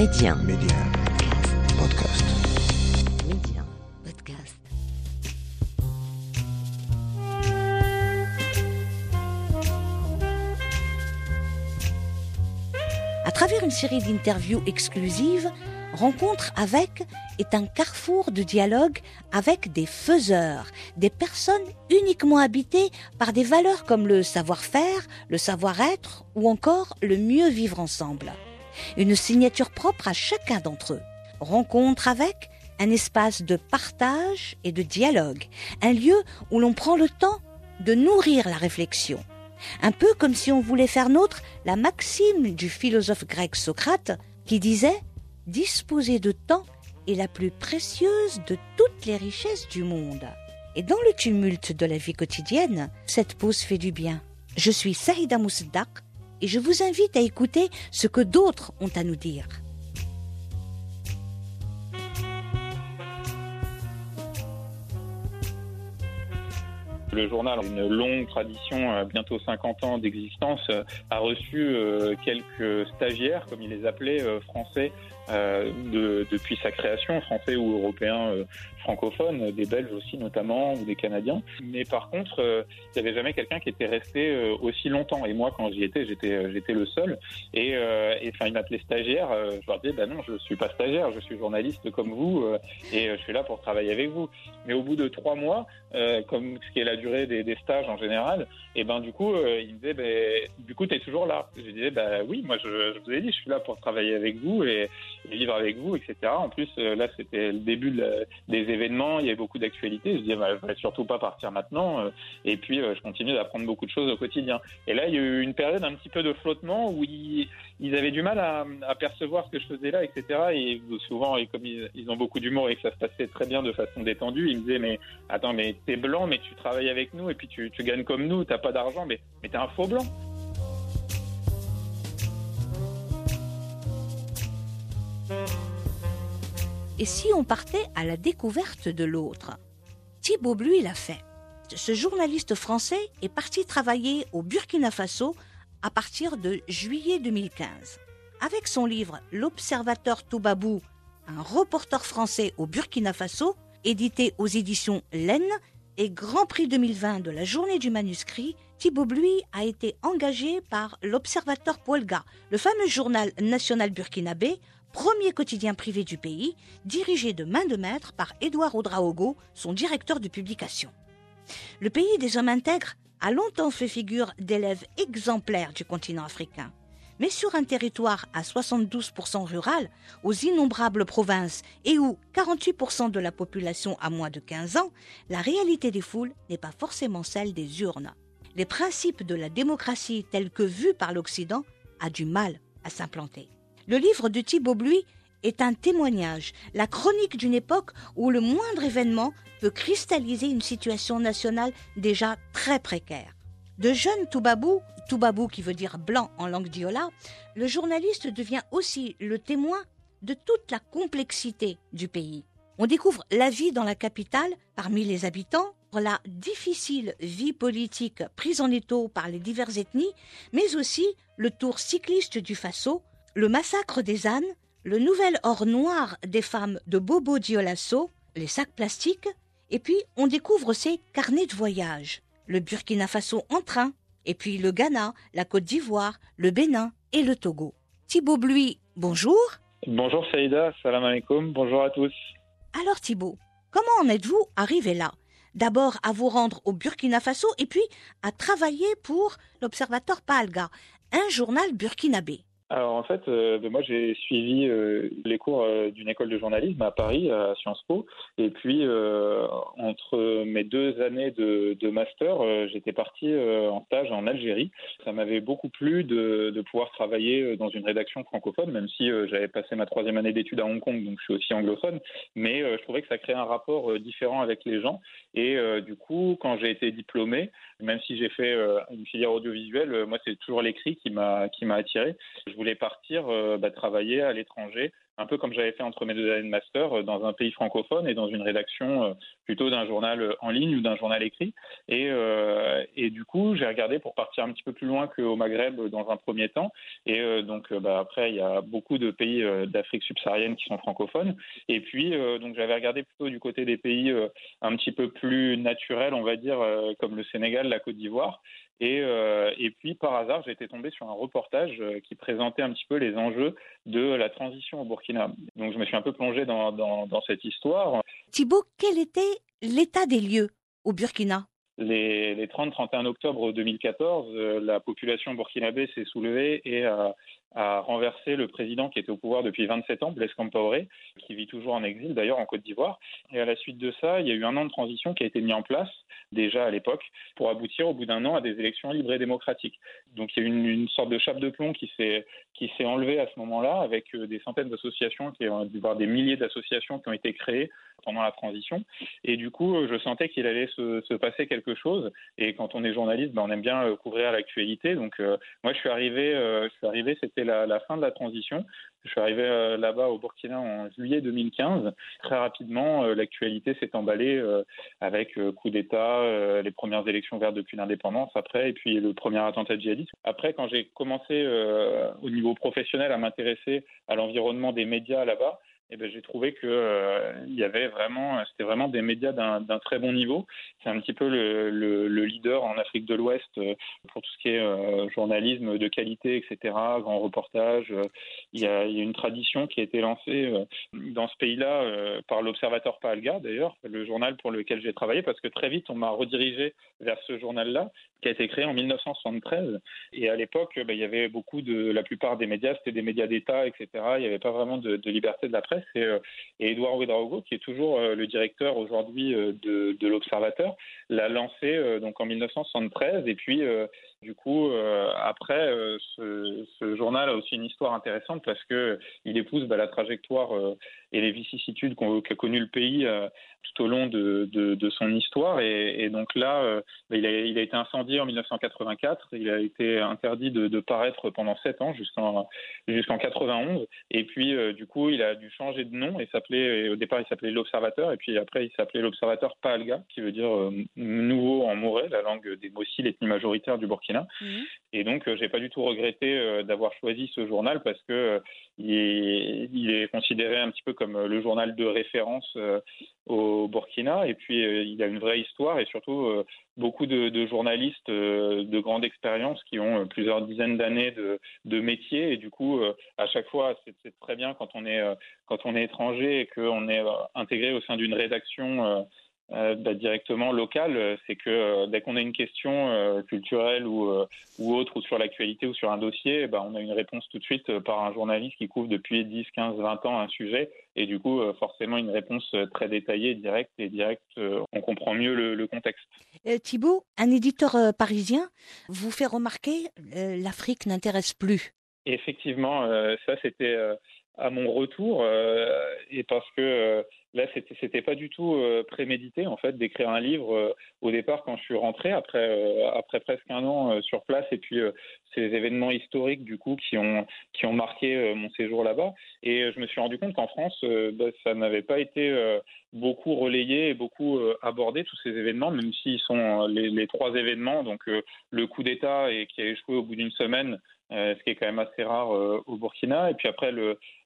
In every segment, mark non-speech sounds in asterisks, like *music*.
Média. Média. Podcast. Média. Podcast. À travers une série d'interviews exclusives, Rencontre avec est un carrefour de dialogue avec des faiseurs, des personnes uniquement habitées par des valeurs comme le savoir-faire, le savoir-être ou encore le mieux vivre ensemble. Une signature propre à chacun d'entre eux. Rencontre avec un espace de partage et de dialogue, un lieu où l'on prend le temps de nourrir la réflexion. Un peu comme si on voulait faire nôtre la maxime du philosophe grec Socrate qui disait disposer de temps est la plus précieuse de toutes les richesses du monde. Et dans le tumulte de la vie quotidienne, cette pause fait du bien. Je suis Saïda Mousdak et je vous invite à écouter ce que d'autres ont à nous dire. Le journal, une longue tradition, euh, bientôt 50 ans d'existence, euh, a reçu euh, quelques stagiaires, comme il les appelait, français, de, depuis sa création, français ou européens francophones, des Belges aussi notamment, ou des Canadiens. Mais par contre, il n'y avait jamais quelqu'un qui était resté aussi longtemps. Et moi, quand j'y étais, j'étais, j'étais le seul. Et, enfin, il m'appelait stagiaire. je leur disais, bah non, je suis pas stagiaire, je suis journaliste comme vous, et je suis là pour travailler avec vous. Mais au bout de trois mois, comme ce qui est la durée des, stages en général, et ben du coup, euh, il me disait, ben, du coup, tu es toujours là. Je disais, ben oui, moi, je, je, vous ai dit, je suis là pour travailler avec vous et vivre avec vous, etc. En plus, euh, là, c'était le début des événements, il y avait beaucoup d'actualités. Je disais, ben, je vais surtout pas partir maintenant. Euh, et puis, je continue d'apprendre beaucoup de choses au quotidien. Et là, il y a eu une période un petit peu de flottement où ils, avaient du mal à, percevoir ce que je faisais là, etc. Et souvent, et comme ils, ils ont beaucoup d'humour et que ça se passait très bien de façon détendue, ils me disaient, mais attends, mais t'es blanc, mais tu travailles avec nous et puis tu, tu gagnes comme nous, t'as pas d'argent, mais, mais t'es un faux blanc. Et si on partait à la découverte de l'autre? Thibault Bluy l'a fait. Ce journaliste français est parti travailler au Burkina Faso à partir de juillet 2015. Avec son livre L'Observateur Toubabou, un reporter français au Burkina Faso, édité aux éditions Laine et Grand Prix 2020 de la Journée du manuscrit, Thibault Bluy a été engagé par l'Observateur Poelga, le fameux journal national burkinabé, premier quotidien privé du pays, dirigé de main de maître par Édouard Oudraogo, son directeur de publication. Le pays des hommes intègres a longtemps fait figure d'élève exemplaire du continent africain. Mais sur un territoire à 72% rural, aux innombrables provinces et où 48% de la population a moins de 15 ans, la réalité des foules n'est pas forcément celle des urnes. Les principes de la démocratie tels que vus par l'Occident a du mal à s'implanter. Le livre de Thibault Bluy est un témoignage, la chronique d'une époque où le moindre événement peut cristalliser une situation nationale déjà très précaire. De jeunes Toubabou, Toubabou qui veut dire blanc en langue diola, le journaliste devient aussi le témoin de toute la complexité du pays. On découvre la vie dans la capitale parmi les habitants, la difficile vie politique prise en étau par les diverses ethnies, mais aussi le tour cycliste du Faso, le massacre des ânes, le nouvel or noir des femmes de Bobo Dioulasso, les sacs plastiques, et puis on découvre ses carnets de voyage, le Burkina Faso en train, et puis le Ghana, la Côte d'Ivoire, le Bénin et le Togo. Thibault Bluy, bonjour. Bonjour Saïda, salam alaikum, bonjour à tous. Alors Thibault, comment en êtes-vous arrivé là? D'abord à vous rendre au Burkina Faso et puis à travailler pour l'Observateur Palga, un journal burkinabé. Alors en fait, euh, moi j'ai suivi euh, les cours euh, d'une école de journalisme à Paris, à Sciences Po, et puis entre mes deux années de, master, j'étais parti en stage en Algérie. Ça m'avait beaucoup plu de, pouvoir travailler dans une rédaction francophone, même si j'avais passé ma troisième année d'études à Hong Kong, donc je suis aussi anglophone, mais je trouvais que ça créait un rapport différent avec les gens. Et du coup, quand j'ai été diplômé, même si j'ai fait une filière audiovisuelle, moi c'est toujours l'écrit qui m'a qui m'a attiré. Voulais partir euh, bah, travailler à l'étranger un peu comme j'avais fait entre mes deux années de master, dans un pays francophone et dans une rédaction plutôt d'un journal en ligne ou d'un journal écrit. Et, du coup, j'ai regardé pour partir un petit peu plus loin qu'au Maghreb dans un premier temps. Et donc, bah, après, il y a beaucoup de pays d'Afrique subsaharienne qui sont francophones. Et puis, donc, j'avais regardé plutôt du côté des pays un petit peu plus naturels, on va dire, comme le Sénégal, la Côte d'Ivoire. Et, euh, puis, par hasard, été tombé sur un reportage euh, qui présentait un petit peu les enjeux de la transition au Burkina. Donc, je me suis un peu plongé dans, dans, dans cette histoire. Thibault, quel était l'état des lieux au Burkina? Les, les 30-31 octobre 2014, euh, la population burkinabé s'est soulevée et a, a, renversé le président qui était au pouvoir depuis 27 ans, Blaise Compaoré, qui vit toujours en exil d'ailleurs en Côte d'Ivoire. Et à la suite de ça, il y a eu un an de transition qui a été mis en place déjà à l'époque pour aboutir au bout d'un an à des élections libres et démocratiques. Donc il y a eu une, sorte de chape de plomb qui s'est qui enlevée à ce moment-là avec euh, des centaines d'associations, qui des milliers d'associations qui ont été créées pendant la transition. Et du coup, je sentais qu'il allait se, se, passer quelque chose. Et quand on est journaliste, ben, on aime bien euh, couvrir l'actualité. Donc, euh, moi, je suis arrivé, euh, je suis arrivé, c'était la, fin de la transition. Je suis arrivé euh, là-bas au Burkina en juillet 2015. Très rapidement, euh, l'actualité s'est emballée euh, avec coup d'État, les premières élections vertes depuis l'indépendance après, et puis le premier attentat djihadiste. Après, quand j'ai commencé au niveau professionnel à m'intéresser à l'environnement des médias là-bas, eh ben, j'ai trouvé que euh, y avait vraiment, c'était vraiment des médias d'un très bon niveau. C'est un petit peu le, le, le, leader en Afrique de l'Ouest euh, pour tout ce qui est euh, journalisme de qualité, etc., grand reportage. Il y, a, y, a, une tradition qui a été lancée dans ce pays-là par l'Observateur Pahalga, d'ailleurs, le journal pour lequel j'ai travaillé, parce que très vite on m'a redirigé vers ce journal-là, qui a été créé en 1973. Et à l'époque, ben, il y avait beaucoup de, la plupart des médias, c'était des médias d'État, etc. Il n'y avait pas vraiment de, liberté de la presse et, euh, et Edouard Ouedraogo, qui est toujours euh, le directeur aujourd'hui euh, de, de l'Observateur, l'a lancé donc en 1973. Et puis, du coup, après, ce, ce, journal a aussi une histoire intéressante parce que il épouse bah, la trajectoire et les vicissitudes qu'a connu le pays tout au long de, son histoire. Et, donc là, bah, il, a, été incendié en 1984. Il a été interdit de, paraître pendant sept ans jusqu'en jusqu'en 91. Et puis, du coup, il a dû changer de nom et s'appelait au départ il s'appelait l'Observateur et puis après il s'appelait l'Observateur Pahalga qui veut dire euh, nouveau en Moré, la langue des Bossi, l'ethnie majoritaire du Burkina. Mmh. Et donc euh, j'ai pas du tout regretté euh, d'avoir choisi ce journal parce que euh, il, est, il, est, considéré un petit peu comme le journal de référence au Burkina. Et puis il a une vraie histoire et surtout beaucoup de, de journalistes de grande expérience qui ont plusieurs dizaines d'années de, de, métier. Et du coup à chaque fois c'est très bien quand on est quand on est étranger et qu'on est intégré au sein d'une rédaction euh, bah, directement local, c'est que euh, dès qu'on a une question euh, culturelle ou, ou autre, ou sur l'actualité ou sur un dossier, bah, on a une réponse tout de suite par un journaliste qui couvre depuis 10, 15, 20 ans un sujet, et du coup, forcément, une réponse très détaillée, directe, et directe, on comprend mieux le, le contexte. Thibault, un éditeur parisien vous fait remarquer l'Afrique n'intéresse plus. Effectivement, ça c'était à mon retour, et parce que Là, c'était c'était pas du tout euh, prémédité en fait d'écrire un livre euh, au départ quand je suis rentré après euh, après presque un an euh, sur place et puis euh, ces événements historiques du coup qui ont qui ont marqué euh, mon séjour là-bas. Et je me suis rendu compte qu'en France bah, ça n'avait pas été beaucoup relayé et beaucoup abordé tous ces événements même s'ils sont les, les, trois événements. Donc le coup d'État et qui a échoué au bout d'une semaine ce qui est quand même assez rare au Burkina. Et puis après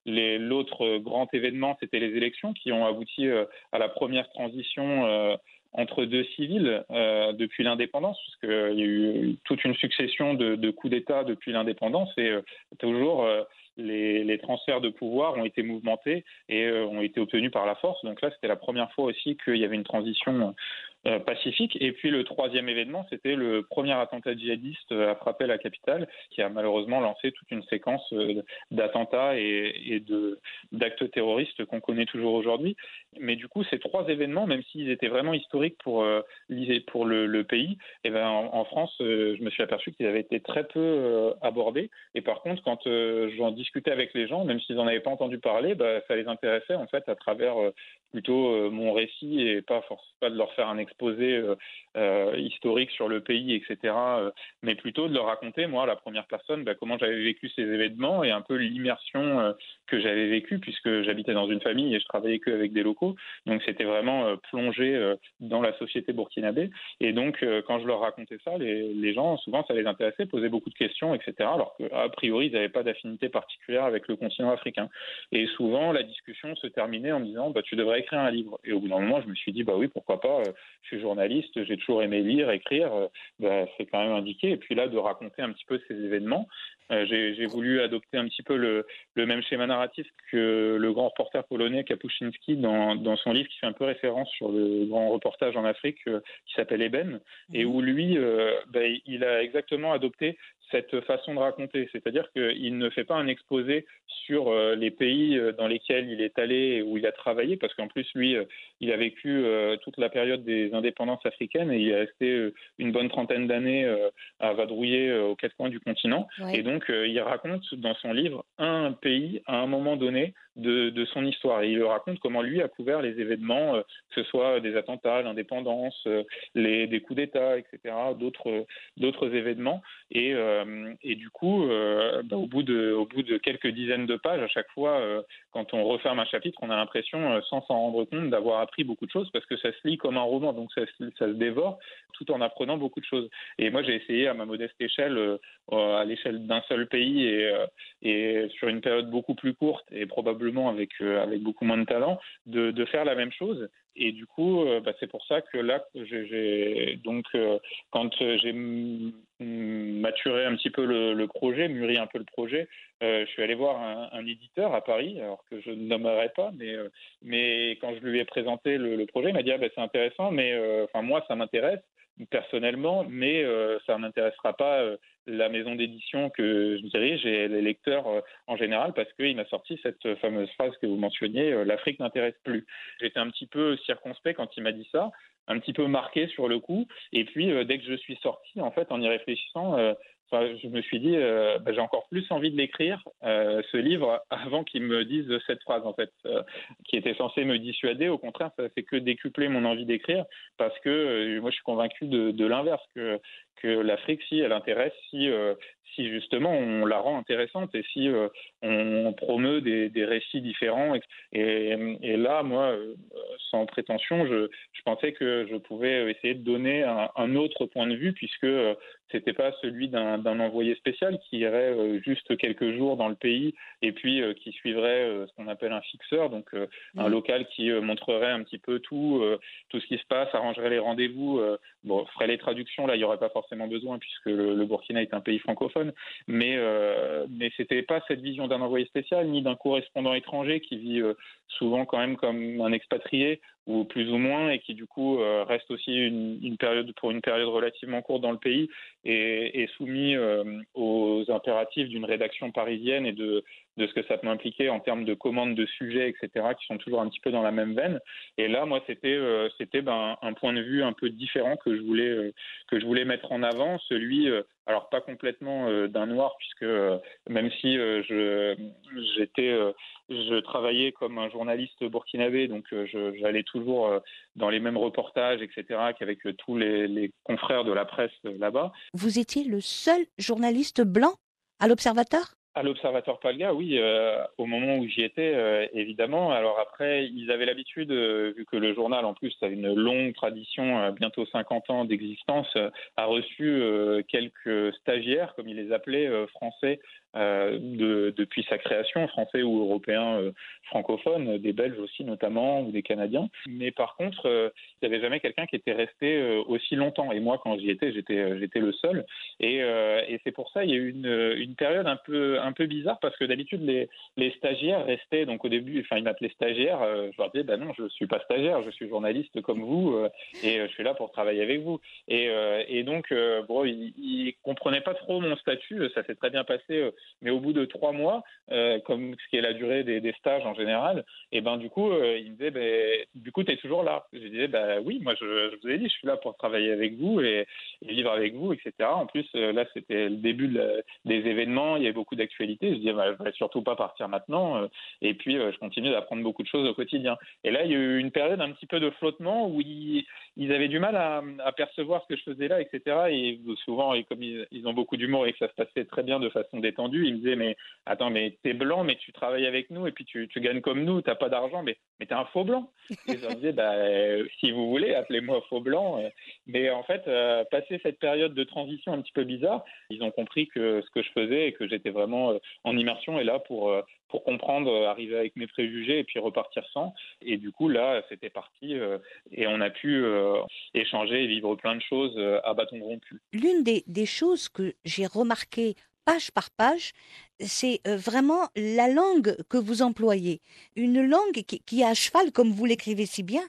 l'autre grand événement, c'était les élections qui ont abouti à la première transition entre deux civils euh, depuis l'indépendance, parce qu'il y a eu toute une succession de, de coups d'État depuis l'indépendance, et euh, toujours euh, les, transferts de pouvoir ont été mouvementés et euh, ont été obtenus par la force. Donc là, c'était la première fois aussi qu'il y avait une transition euh, pacifique. Et puis le troisième événement, c'était le premier attentat djihadiste à frapper la capitale, qui a malheureusement lancé toute une séquence euh, d'attentats et, et d'actes terroristes qu'on connaît toujours aujourd'hui. Mais du coup, ces trois événements, même s'ils étaient vraiment historiques pour euh, pour le, pays, eh ben en, en France, je me suis aperçu qu'ils avaient été très peu abordés. Et par contre, quand j'en discutais avec les gens, même s'ils n'en avaient pas entendu parler, bah, ça les intéressait en fait à travers plutôt mon récit et pas pas de leur faire un exposé historique sur le pays, etc. mais plutôt de leur raconter, moi, la première personne, bah, comment j'avais vécu ces événements et un peu l'immersion que j'avais vécue puisque j'habitais dans une famille et je travaillais que avec des locaux. Donc c'était vraiment plongé dans la société burkinabé. Et donc quand je leur racontais ça, les, les gens souvent ça les intéressait, posaient beaucoup de questions, etc. Alors qu'a priori ils n'avaient pas d'affinité particulière avec le continent africain. Et souvent la discussion se terminait en me disant bah, tu devrais écrire un livre. Et au bout d'un moment je me suis dit bah oui pourquoi pas. Euh, je suis journaliste, j'ai toujours aimé lire, écrire. Euh, bah, c'est quand même indiqué. Et puis là de raconter un petit peu ces événements. Euh, j'ai voulu adopter un petit peu le, le, même schéma narratif que le grand reporter polonais Kapuscinski dans, dans, son livre qui fait un peu référence sur le grand reportage en Afrique qui s'appelle Eben et mhm. où lui, bah, il a exactement adopté cette façon de raconter, c'est-à-dire qu'il ne fait pas un exposé sur euh, les pays euh, dans lesquels il est allé et où il a travaillé, parce qu'en plus lui, euh, il a vécu toute la période des indépendances africaines et il est resté une bonne trentaine d'années à vadrouiller aux quatre coins du continent. Et donc il raconte dans son livre un pays à un moment donné de, de, son histoire. Et il raconte comment lui a couvert les événements, que ce soit des attentats, l'indépendance, les, des coups d'État, etc., d'autres, d'autres événements. Et, euh, et du coup, euh, bah, au, bout de, au bout de quelques dizaines de pages, à chaque fois, euh, quand on referme un chapitre, on a l'impression, sans s'en rendre compte, d'avoir appris beaucoup de choses parce que ça se lit comme un roman, donc ça, ça se dévore tout en apprenant beaucoup de choses. Et moi, j'ai essayé à ma modeste échelle, à l'échelle d'un seul pays et, et, sur une période beaucoup plus courte et probablement avec, avec beaucoup moins de talent, de, de faire la même chose et du coup, euh, bah, c'est pour ça que là, donc euh, quand j'ai maturé un petit peu le, projet, mûri un peu le projet, euh, je suis allé voir un, éditeur à Paris, alors que je ne nommerai pas, mais mais quand je lui ai présenté le, projet, il m'a dit ah, bah, c'est intéressant, mais enfin moi ça m'intéresse personnellement, mais ça n'intéressera pas la maison d'édition que je dirige et les lecteurs euh, en général parce qu'il m'a sorti cette fameuse phrase que vous mentionniez, euh, l'Afrique n'intéresse plus. J'étais un petit peu circonspect quand il m'a dit ça, un petit peu marqué sur le coup. Et puis euh, dès que je suis sorti, en fait, en y réfléchissant, je me suis dit, bah, j'ai encore plus envie de l'écrire, ce livre, avant qu'il me dise cette phrase, en fait, qui était censée me dissuader. Au contraire, ça fait que décupler mon envie d'écrire, parce que moi, je suis convaincu de, de l'inverse, que que l'Afrique, si elle intéresse, si, euh, si justement on la rend intéressante et si euh, on promeut des, des, récits différents. Et, et, là, moi, euh, sans prétention, je, je, pensais que je pouvais essayer de donner un, un autre point de vue puisque c'était pas celui d'un envoyé spécial qui irait juste quelques jours dans le pays et puis qui suivrait ce qu'on appelle un fixeur, donc un mmh. local qui montrerait un petit peu tout, tout ce qui se passe, arrangerait les rendez-vous, bon, ferait les traductions. Là, il n'y aurait pas forcément besoin puisque le, Burkina est un pays francophone, mais euh, mais c'était pas cette vision d'un envoyé spécial ni d'un correspondant étranger qui vit euh, souvent quand même comme un expatrié ou plus ou moins et qui du coup euh, reste aussi une, période pour une période relativement courte dans le pays et, et soumis euh, aux impératifs d'une rédaction parisienne et de de ce que ça peut impliquer en termes de commandes de sujets, etc., qui sont toujours un petit peu dans la même veine. Et là, moi, c'était euh, c'était ben, un point de vue un peu différent que je voulais euh, que je voulais mettre en avant, celui euh, alors pas complètement d'un noir puisque même si je j'étais je travaillais comme un journaliste burkinabé donc j'allais toujours dans les mêmes reportages etc qu'avec tous les, les confrères de la presse là-bas. Vous étiez le seul journaliste blanc à l'Observateur? À l'Observatoire Palga, oui, euh, au moment où j'y étais, euh, évidemment. Alors après, ils avaient l'habitude, euh, vu que le journal, en plus, a une longue tradition, bientôt 50 ans d'existence, a reçu quelques stagiaires, comme ils les appelaient, français, euh, de, depuis sa création, français ou européen euh, francophone, des Belges aussi notamment, ou des Canadiens. Mais par contre, euh, il n'y avait jamais quelqu'un qui était resté aussi longtemps. Et moi, quand j'y étais, j'étais, j'étais le seul. Et, et c'est pour ça, il y a eu une, une période un peu, un peu bizarre, parce que d'habitude, les, les stagiaires restaient, donc au début, enfin, ils m'appelaient stagiaire, je leur disais, bah non, je ne suis pas stagiaire, je suis journaliste comme vous, et je suis là pour travailler avec vous. Et, et donc, bon, ils ne comprenaient pas trop mon statut, ça s'est très bien passé mais au bout de trois mois, euh, comme ce qui est la durée des, stages en général, et ben du coup, euh, me disait, ben, du coup, tu es toujours là. Je disais, ben oui, moi, je, vous ai dit, je suis là pour travailler avec vous et, vivre avec vous, etc. En plus, euh, là, c'était le début des événements, il y avait beaucoup d'actualités d'actualité. Je dis, bah, je vais surtout pas partir maintenant. et puis, je continue d'apprendre beaucoup de choses au quotidien. Et là, il y a eu une période un petit peu de flottement où ils, avaient du mal à, percevoir ce que je faisais là, etc. Et souvent, et comme ils, ont beaucoup d'humour et que ça se passait très bien de façon détendue, ils me disaient, mais attends, mais t'es blanc, mais tu travailles avec nous et puis tu, tu gagnes comme nous, t'as pas d'argent, mais, mais t'es un faux blanc. *laughs* Et je leur disais, bah, si vous voulez, appelez-moi faux blanc. Mais en fait, passer cette période de transition un petit peu bizarre, ils ont compris que ce que je faisais et que j'étais vraiment euh, en immersion et là pour euh, pour comprendre, euh, arriver avec mes préjugés et puis repartir sans. Et du coup, là, c'était parti et on a pu échanger et vivre plein de choses à bâton rompu. L'une des, des choses que j'ai remarquées page par page, c'est vraiment la langue que vous employez. Une langue qui, est à cheval, comme vous l'écrivez si bien,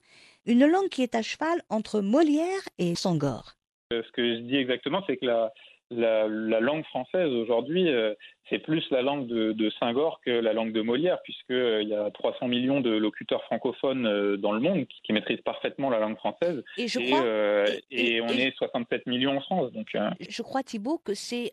une langue qui est à cheval entre Molière et Sangor. Ce que je dis exactement, c'est que la, la, langue française aujourd'hui, euh, c'est plus la langue de, de Saint-Gor que la langue de Molière, puisqu'il euh, y a 300 millions de locuteurs francophones euh, dans le monde qui, maîtrisent parfaitement la langue française. Et, je crois, et, on est 67 millions en France. Donc, Je crois, Thibault, que c'est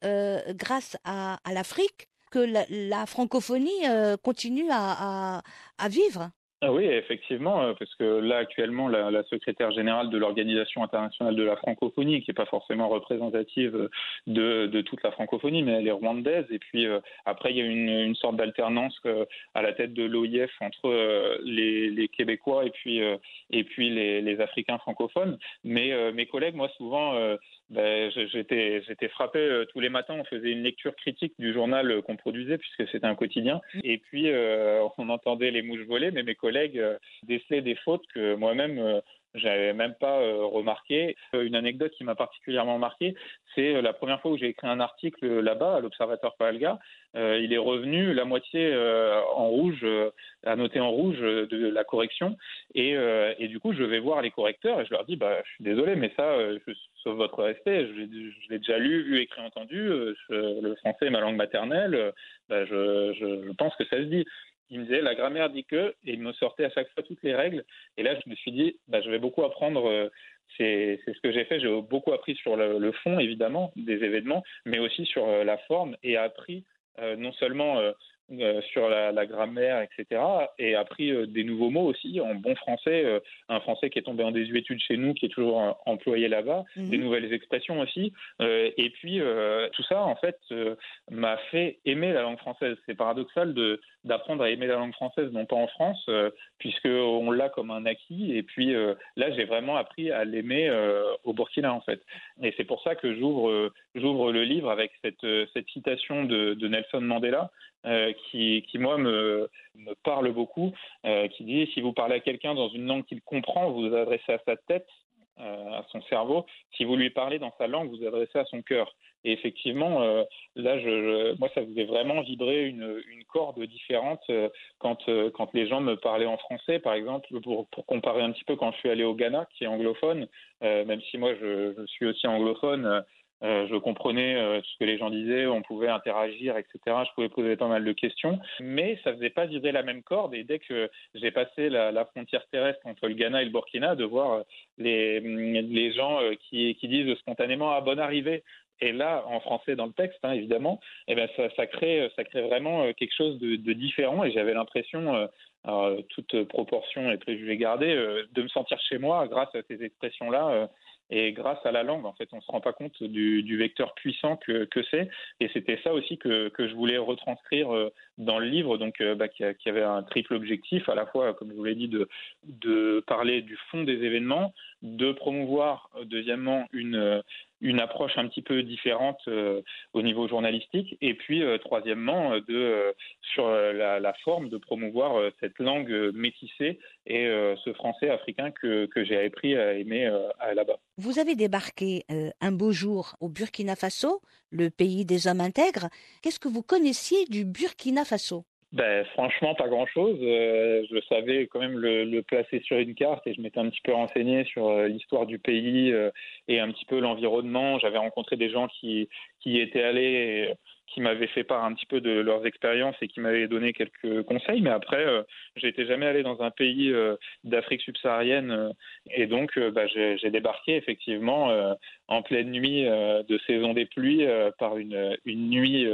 grâce à, l'Afrique que la, francophonie continue à vivre. Ah oui, effectivement, euh, parce que là actuellement, la, secrétaire générale de l'Organisation internationale de la francophonie, qui n'est pas forcément représentative de, toute la francophonie, mais elle est rwandaise. Et puis euh, après, il y a une, sorte d'alternance euh, à la tête de l'OIF entre les, Québécois et puis et puis les, les Africains francophones. Mais mes collègues, moi, souvent ben, j'étais, frappé euh, tous les matins. On faisait une lecture critique du journal euh, qu'on produisait puisque c'était un quotidien. Et puis euh, on entendait les mouches voler, mais mes collègues décelaient des fautes que moi-même j'avais même pas remarqué. Une anecdote qui m'a particulièrement marqué, c'est la première fois où j'ai écrit un article là-bas à l'Observatoire Palga. il est revenu la moitié en rouge, à noter en rouge de la correction. Et, et, du coup, je vais voir les correcteurs et je leur dis, bah, je suis désolé, mais ça, je sauf votre respect, je, l'ai déjà lu, vu, écrit, entendu. Euh, le français est ma langue maternelle. Euh, bah, je, pense que ça se dit. Il me disait la grammaire dit que, et il me sortait à chaque fois toutes les règles. Et là, je me suis dit, bah, je vais beaucoup apprendre. Euh, c'est ce que j'ai fait. J'ai beaucoup appris sur le, fond, évidemment, des événements, mais aussi sur la forme et appris non seulement sur la, grammaire, etc. Et appris euh, des nouveaux mots aussi en bon français, euh, un français qui est tombé en désuétude chez nous, qui est toujours employé là-bas, mhm. des nouvelles expressions aussi. et puis tout ça, en fait, m'a fait aimer la langue française. C'est paradoxal de d'apprendre à aimer la langue française, non pas en France, puisque on l'a comme un acquis. Et puis là, j'ai vraiment appris à l'aimer au Burkina, en fait. Et c'est pour ça que j'ouvre j'ouvre le livre avec cette cette citation de, Nelson Mandela euh, qui, qui, moi, me, parle beaucoup, euh, qui dit si vous parlez à quelqu'un dans une langue qu'il comprend, vous vous adressez à sa tête, euh, à son cerveau. Si vous lui parlez dans sa langue, vous vous adressez à son cœur. Et effectivement, là, je, moi, ça faisait vraiment vibrer une, corde différente quand, quand les gens me parlaient en français, par exemple, pour, comparer un petit peu quand je suis allé au Ghana, qui est anglophone, même si moi, je suis aussi anglophone. Euh, je comprenais euh, ce que les gens disaient, on pouvait interagir, etc. Je pouvais poser pas mal de questions, mais ça faisait pas vibrer la même corde. Et dès que j'ai passé la, frontière terrestre entre le Ghana et le Burkina, de voir euh, les, les gens qui, disent spontanément à ah, bonne arrivée. Et là, en français dans le texte, hein, évidemment, eh ben ça, crée, vraiment quelque chose de, différent. Et j'avais l'impression, toute proportion et préjugés gardés, de me sentir chez moi grâce à ces expressions-là et grâce à la langue, en fait, on ne se rend pas compte du, vecteur puissant que, c'est. Et c'était ça aussi que, je voulais retranscrire euh, dans le livre, donc euh, bah, qui, avait un triple objectif, à la fois, comme je vous l'ai dit, de, de parler du fond des événements, de promouvoir, euh, deuxièmement, une, une approche un petit peu différente euh, au niveau journalistique, et puis euh, troisièmement, de, sur la, forme, de promouvoir cette langue métissée et ce français africain que, que j'ai appris à aimer là-bas. Vous avez débarqué un beau jour au Burkina Faso, le pays des hommes intègres. Qu'est-ce que vous connaissiez du Burkina Faso? Ben, franchement, pas grand-chose. Euh, je savais quand même le, placer sur une carte et je m'étais un petit peu renseigné sur euh, l'histoire du pays euh, et un petit peu l'environnement. J'avais rencontré des gens qui, qui y étaient allés qui m'avaient fait part un petit peu de leurs expériences et qui m'avaient donné quelques conseils. Mais après, euh, j'étais jamais allé dans un pays euh, d'Afrique subsaharienne euh, et donc bah, j'ai débarqué effectivement en pleine nuit de saison des pluies par une, nuit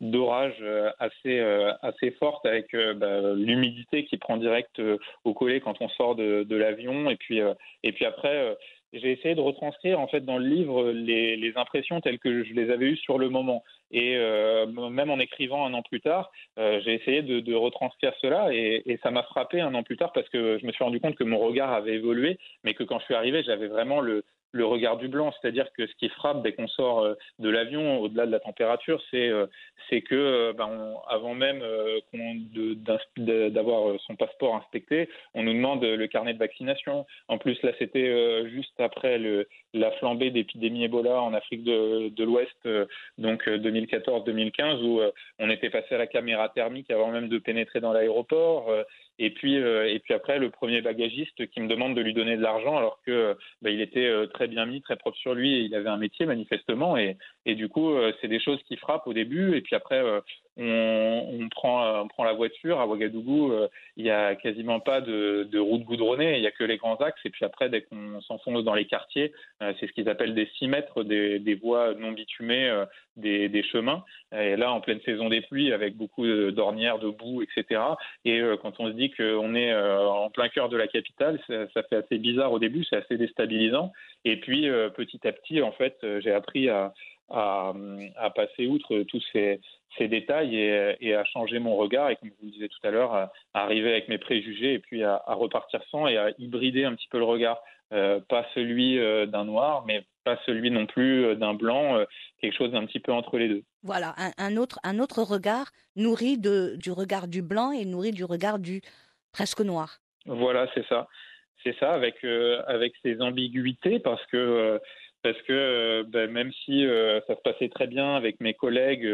d'orage assez assez forte avec bah, l'humidité qui prend direct au collet quand on sort de, l'avion et puis et puis après j'ai essayé de retranscrire en fait dans le livre les, impressions telles que je les avais eues sur le moment. Et euh, même en écrivant un an plus tard, euh, j'ai essayé de, retranscrire cela et ça m'a frappé un an plus tard parce que je me suis rendu compte que mon regard avait évolué, mais que quand je suis arrivé, j'avais vraiment le, le regard du blanc, c'est-à-dire que ce qui frappe dès qu'on sort euh, de l'avion, au-delà de la température, c'est euh, que euh, ben, avant même d'avoir son passeport inspecté, on nous demande le carnet de vaccination. En plus, là, c'était juste après la flambée d'épidémie Ebola en Afrique de l'Ouest, donc 2014-2015, où on était passé à la caméra thermique avant même de pénétrer dans l'aéroport. Et puis, euh, et puis après, le premier bagagiste qui me demande de lui donner de l'argent alors que bah, il était euh, très bien mis, très propre sur lui et il avait un métier manifestement. Et, et du coup, euh, c'est des choses qui frappent au début. Et puis après, on, on, prend, la voiture. À Ouagadougou, il n'y a quasiment pas de, de route goudronnée. Il n'y a que les grands axes. Et puis après, dès qu'on s'enfonce dans les quartiers, c'est ce qu'ils appellent des 6 mètres, des, voies non bitumées, des, chemins. Et là, en pleine saison des pluies, avec beaucoup d'ornières, de boue, etc. Et quand on se dit qu'on est euh, en plein cœur de la capitale, ça, fait assez bizarre au début, c'est assez déstabilisant. Et puis euh, petit à petit, en fait, euh, j'ai appris à, passer outre tous ces, détails et, à changer mon regard et comme je vous le disais tout à l'heure, à, arriver avec mes préjugés et puis à, repartir sans et à hybrider un petit peu le regard. pas celui d'un noir, mais pas celui non plus d'un blanc, quelque chose d'un petit peu entre les deux. Voilà, un, autre, un autre regard nourri de, du regard du blanc et nourri du regard du presque noir. Voilà, c'est ça. C'est ça, avec, euh, avec ces ambiguïtés, parce que, euh, parce que euh, ben, même si ça se passait très bien avec mes collègues,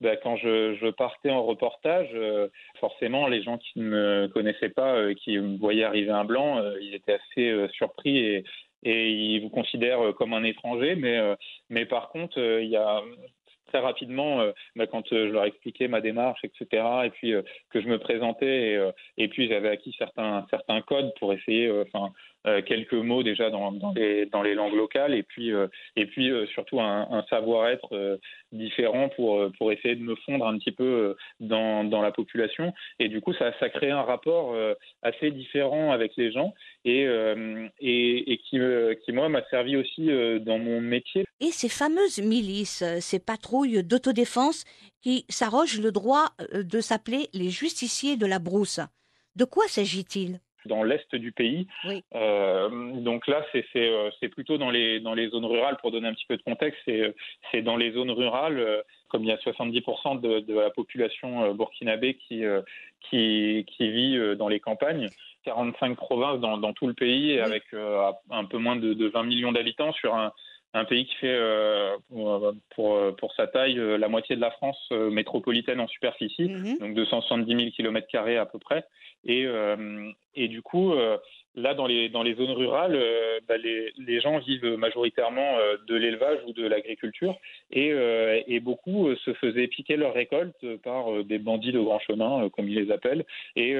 ben, quand je, partais en reportage, forcément, les gens qui ne me connaissaient pas, qui me voyaient arriver un blanc, ils étaient assez surpris et, ils vous considèrent comme un étranger, mais, par contre, très rapidement, euh, bah, quand euh, je leur expliquais ma démarche, etc., et puis euh, que je me présentais, et, et puis j'avais acquis certains, codes pour essayer, quelques mots déjà dans, les, langues locales, et puis, et puis surtout un, savoir-être différent pour, pour essayer de me fondre un petit peu dans, la population. Et du coup, ça, crée un rapport assez différent avec les gens, et, et, et qui, qui, moi, m'a servi aussi dans mon métier. Et ces fameuses milices, ces patrouilles d'autodéfense qui s'arrogent le droit euh, de s'appeler les justiciers de la brousse. De quoi s'agit-il? Dans l'est du pays. Euh, donc là, euh, c'est plutôt dans les, dans les zones rurales, pour donner un petit peu de contexte, c'est dans les zones rurales, comme il y a 70% de, de, la population burkinabé qui, qui, qui, vit dans les campagnes, 45 provinces dans, dans tout le pays, avec un peu moins de, de 20 millions d'habitants sur un, un pays qui fait euh, pour, pour, sa taille euh, la moitié de la France euh, métropolitaine en superficie, mhm. donc 270 000 km à peu près. Et, et du coup, là, dans les, dans les zones rurales, bah, les, les, gens vivent majoritairement de l'élevage ou de l'agriculture et, et, beaucoup se faisaient piquer leurs récoltes par des bandits de grand chemin, comme ils les appellent. Et,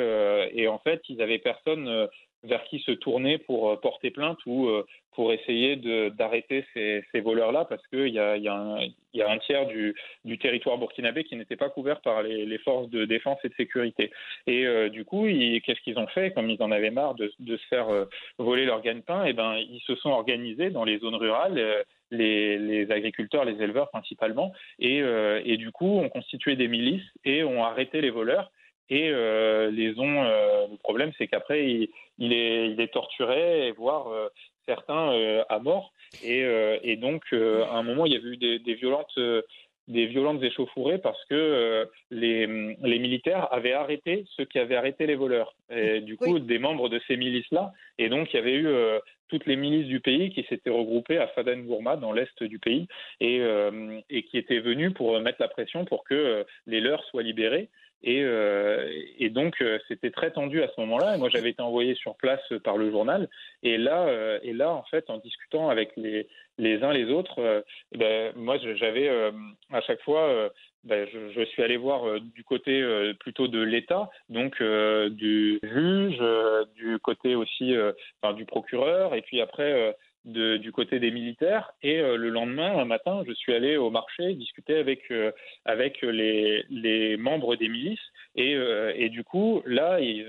et en fait, ils avaient personne vers qui se tourner pour euh, porter plainte ou euh, pour essayer d'arrêter ces, voleurs-là, parce qu'il y a, un tiers du, territoire burkinabé qui n'était pas couvert par les, forces de défense et de sécurité. Et euh, du coup, qu'est-ce qu'ils ont fait? Comme ils en avaient marre de, se faire voler leur gagne-pain, eh ben, ils se sont organisés dans les zones rurales. Les, les, agriculteurs, les éleveurs principalement, et, et, du coup ont constitué des milices et ont arrêté les voleurs et euh, les ont. Euh, le problème, c'est qu'après, il, il, est, il est torturé, et voire euh, certains à mort. Et, et donc, à un moment, il y a eu des, des violentes des violentes échauffourées parce que les, les, militaires avaient arrêté ceux qui avaient arrêté les voleurs. Et du coup, des membres de ces milices-là. Et donc, il y avait eu toutes les milices du pays qui s'étaient regroupées à Faden Gourma, dans l'est du pays, et, et qui étaient venues pour mettre la pression pour que les leurs soient libérés. Et, euh, et donc, euh, c'était très tendu à ce moment-là. Moi, j'avais été envoyé sur place par le journal. Et là, euh, et là en fait, en discutant avec les, les uns les autres, ben, moi, j'avais à chaque fois ben, je, suis allé voir du côté plutôt de l'État, donc du juge, du côté aussi du procureur, et puis après de, du côté des militaires. Et euh, le lendemain, un matin, je suis allé au marché discuter avec, euh, avec les, les, membres des milices. Et, euh, et du coup, là, ils,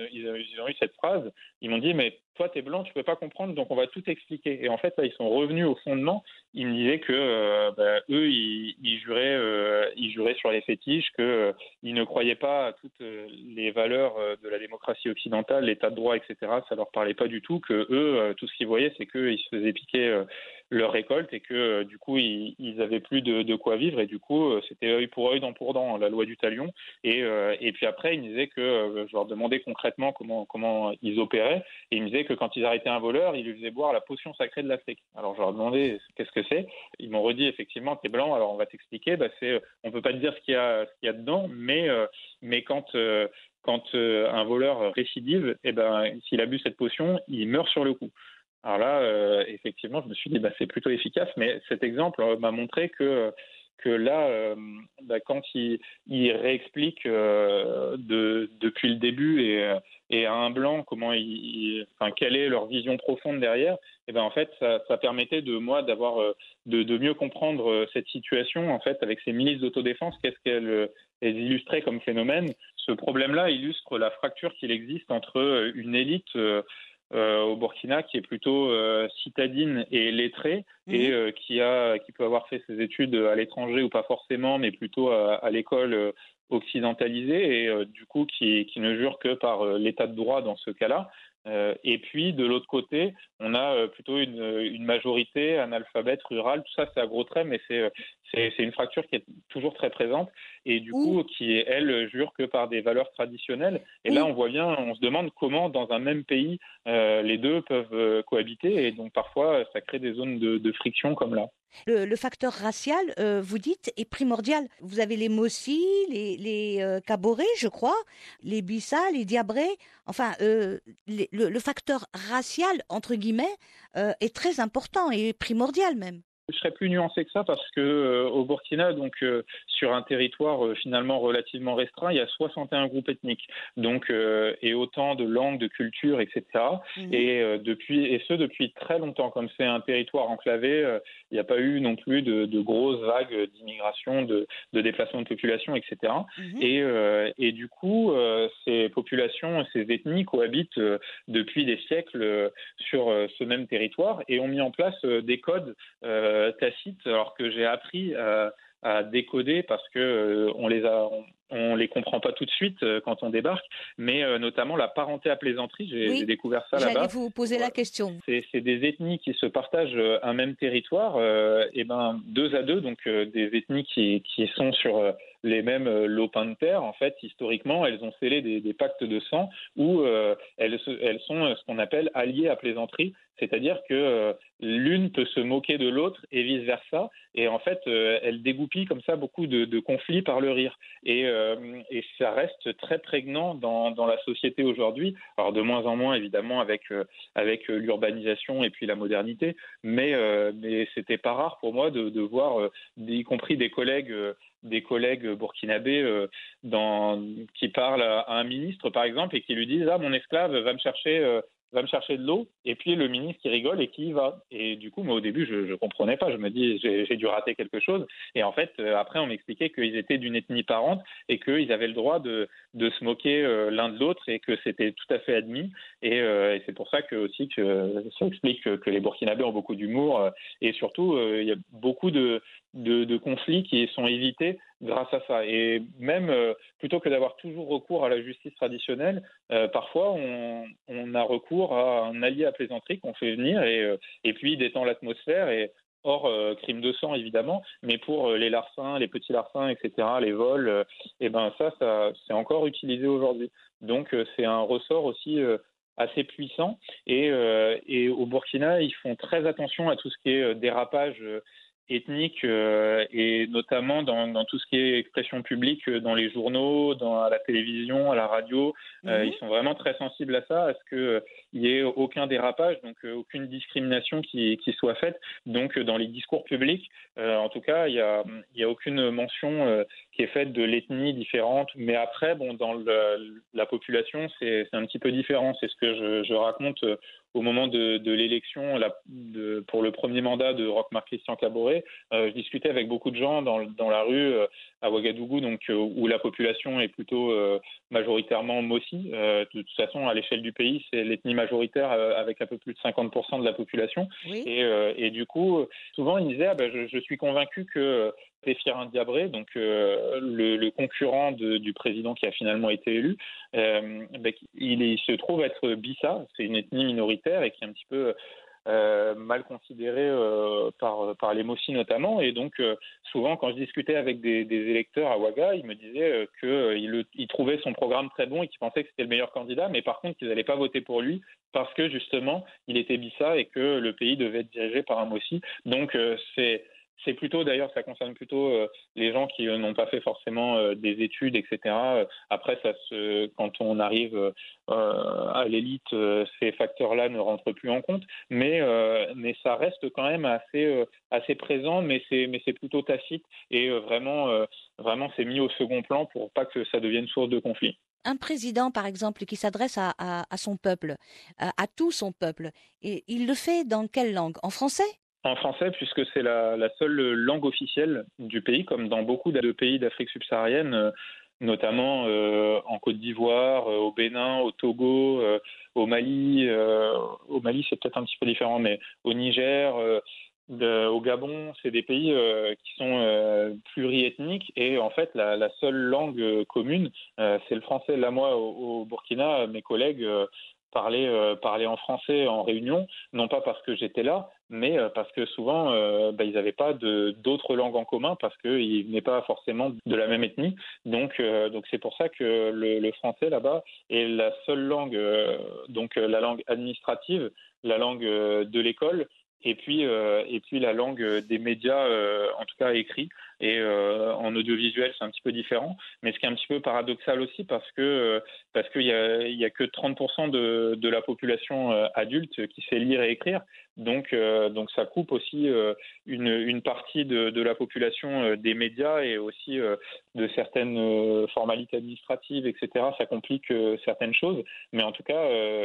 ont eu cette phrase. Ils m'ont dit, mais toi, tu es blanc, tu peux pas comprendre, donc on va tout expliquer. Et en fait, là, ils sont revenus au fondement. Ils me disaient que bah, eux, ils, juraient, ils juraient sur les fétiches, qu'ils ils ne croyaient pas à toutes les valeurs de la démocratie occidentale, l'état de droit, etc. Ça leur parlait pas du tout. Que eux, tout ce qu'ils voyaient, c'est qu'ils se faisaient euh, leur récolte et que euh, du coup ils, ils avaient plus de, quoi vivre et du coup euh, c'était œil pour œil, dent pour dent, la loi du talion. Et, et puis après ils me disaient que je leur demandais concrètement comment comment ils opéraient et ils me disaient que quand ils arrêtaient un voleur, ils lui faisaient boire la potion sacrée de l'Afrique. Alors je leur demandais qu'est-ce que c'est? Ils m'ont redit effectivement t'es blanc, alors on va t'expliquer. Bah, c'est on peut pas te dire ce qu'il y a ce qu'il y a dedans, mais mais quand quand un voleur récidive, eh ben, s'il a bu cette potion, il meurt sur le coup. Alors là, euh, effectivement, je me suis dit, bah, c'est plutôt efficace, mais cet exemple euh, m'a montré que que là, euh, bah, quand il, il réexplique de, depuis le début et, à un blanc comment il, enfin, quelle est leur vision profonde derrière, et eh ben en fait, ça, permettait de moi d'avoir de, mieux comprendre cette situation en fait avec ces milices d'autodéfense, qu'est-ce qu'elles illustraient comme phénomène. Ce problème-là illustre la fracture qu'il existe entre une élite au Burkina qui est plutôt euh, citadine et lettrée et mhm. euh, qui a qui peut avoir fait ses études à l'étranger ou pas forcément mais plutôt à, l'école occidentalisée et du coup qui, qui ne jure que par l'état de droit dans ce cas-là euh, et puis de l'autre côté, on a euh, plutôt une, une, majorité analphabète rurale. Tout ça, c'est à gros traits, mais c'est c'est une fracture qui est toujours très présente et du coup qui elle jure que par des valeurs traditionnelles. Et là, on voit bien, on se demande comment dans un même pays euh, les deux peuvent cohabiter et donc parfois ça crée des zones de, de friction comme là. Le, facteur racial, euh, vous dites, est primordial. Vous avez les Mossi, les, les euh, je crois, les Bissa, les Diabré. Enfin, euh, le, facteur racial, entre guillemets, est très important et primordial même. Je serais plus nuancé que ça parce que euh, au Burkina, donc euh, sur un territoire euh, finalement relativement restreint, il y a 61 groupes ethniques, donc et autant de langues, de cultures, etc. Mhm. Et depuis et ce depuis très longtemps, comme c'est un territoire enclavé, il n'y a pas eu non plus de, de grosses vagues d'immigration, de, de, déplacement de population, etc. Et, mhm. et du coup, ces populations, ces ethnies cohabitent depuis des siècles sur ce même territoire et ont mis en place des codes. Euh, tacite, alors que j'ai appris euh, à décoder parce que euh, on les a, on, les comprend pas tout de suite quand on débarque, mais notamment la parenté à plaisanterie, j'ai découvert ça là-bas. J'allais vous poser la question. C'est des ethnies qui se partagent un même territoire, et ben deux à deux, donc des ethnies qui, qui sont sur les mêmes lopins de terre, en fait, historiquement, elles ont scellé des, pactes de sang où elles, elles sont ce qu'on appelle alliées à plaisanterie, c'est-à-dire que euh, l'une peut se moquer de l'autre et vice-versa. Et en fait, euh, elle dégoupille comme ça beaucoup de, conflits par le rire. Euh, et, ça reste très prégnant dans, la société aujourd'hui. Alors de moins en moins, évidemment, avec, avec l'urbanisation et puis la modernité. Mais, mais c'était pas rare pour moi de, voir, y compris des collègues des collègues burkinabés dans, qui parlent à un ministre, par exemple, et qui lui disent Ah, mon esclave va me chercher va me chercher de l'eau, et puis le ministre qui rigole et qui y va. Et du coup, moi au début, je ne comprenais pas, je me dis, j'ai dû rater quelque chose. Et en fait, euh, après, on m'expliquait qu'ils étaient d'une ethnie parente et qu'ils avaient le droit de, se moquer euh, l'un de l'autre et que c'était tout à fait admis. Et, euh, et c'est pour ça que aussi que ça explique que, les Burkinabés ont beaucoup d'humour et surtout, il y a beaucoup de, de, conflits qui sont évités grâce à ça. Et même plutôt que d'avoir toujours recours à la justice traditionnelle, parfois on, a recours à un allié à plaisanterie qu'on fait venir et, et puis détend l'atmosphère et hors euh, crime de sang évidemment, mais pour euh, les larcins, les petits larcins, etc., les vols, et euh, eh ben ça, ça c'est encore utilisé aujourd'hui. Donc c'est un ressort aussi assez puissant. Et, et, au Burkina, ils font très attention à tout ce qui est dérapage ethnique euh, et notamment dans, dans, tout ce qui est expression publique euh, dans les journaux, dans à la télévision, à la radio. Euh, mhm. ils sont vraiment très sensibles à ça, à ce qu'il n'y ait aucun dérapage, donc aucune discrimination qui, qui, soit faite. Donc dans les discours publics, en tout cas, il n'y a, y a aucune mention qui est faite de l'ethnie différente. Mais après, bon, dans la population, c'est un petit peu différent. C'est ce que je, je raconte au moment de, de l'élection pour le premier mandat de Roch-Marc Christian Caboret, euh, je discutais avec beaucoup de gens dans, dans la rue euh, à Ouagadougou, donc euh, où la population est plutôt majoritairement Mossi. de toute façon, à l'échelle du pays, c'est l'ethnie majoritaire avec un peu plus de 50% de la population. Et, et, du coup, souvent ils disaient ah ben, je, je, suis convaincu que Péfirin Diabré, donc euh, le, concurrent du président qui a finalement été élu, euh, ben, il, se trouve être Bissa, c'est une ethnie minoritaire et qui est un petit peu euh, mal considérée par, les Mossi notamment. Et donc, souvent, quand je discutais avec des, électeurs à Ouaga, ils me disaient qu'ils il trouvaient son programme très bon et qu'ils pensaient que c'était le meilleur candidat, mais par contre qu'ils n'allaient pas voter pour lui parce que justement, il était Bissa et que le pays devait être dirigé par un Mossi. Donc, c'est c'est plutôt, d'ailleurs, ça concerne plutôt euh, les gens qui euh, n'ont pas fait forcément euh, des études, etc. après, ça quand on arrive à l'élite, ces facteurs-là ne rentrent plus en compte, mais ça reste quand même assez présent, mais c'est plutôt tacite et vraiment vraiment c'est mis au second plan pour pas que ça devienne source de conflit. Un président, par exemple, qui s'adresse à, à, son peuple, à, tout son peuple, et il le fait dans quelle langue? En français? En français, puisque c'est la, seule langue officielle du pays, comme dans beaucoup de pays d'Afrique subsaharienne, euh, notamment euh, en Côte d'Ivoire, euh, au Bénin, au Togo, au Mali. au Mali, c'est peut-être un petit peu différent, mais au Niger, au Gabon, c'est des pays qui sont pluriethniques et en fait la, seule langue commune, c'est le français. Là, moi, au Burkina, mes collègues parler en français en réunion, non pas parce que j'étais là, mais euh, parce que souvent, euh, bah, ils n'avaient pas d'autres langues en commun parce qu'ils venaient pas forcément de la même ethnie. Donc, donc c'est pour ça que le, français là-bas est la seule langue, donc la langue administrative, la langue de l'école et puis euh, et puis la langue des médias, euh, en tout cas écrit, et euh, en audiovisuel c'est un petit peu différent, mais ce qui est un petit peu paradoxal aussi parce que parce qu'il y a y a que 30% de, de la population adulte qui sait lire et écrire, donc donc ça coupe aussi une une partie de, de la population des médias et aussi de certaines formalités administratives, etc. Ça complique certaines choses, mais en tout cas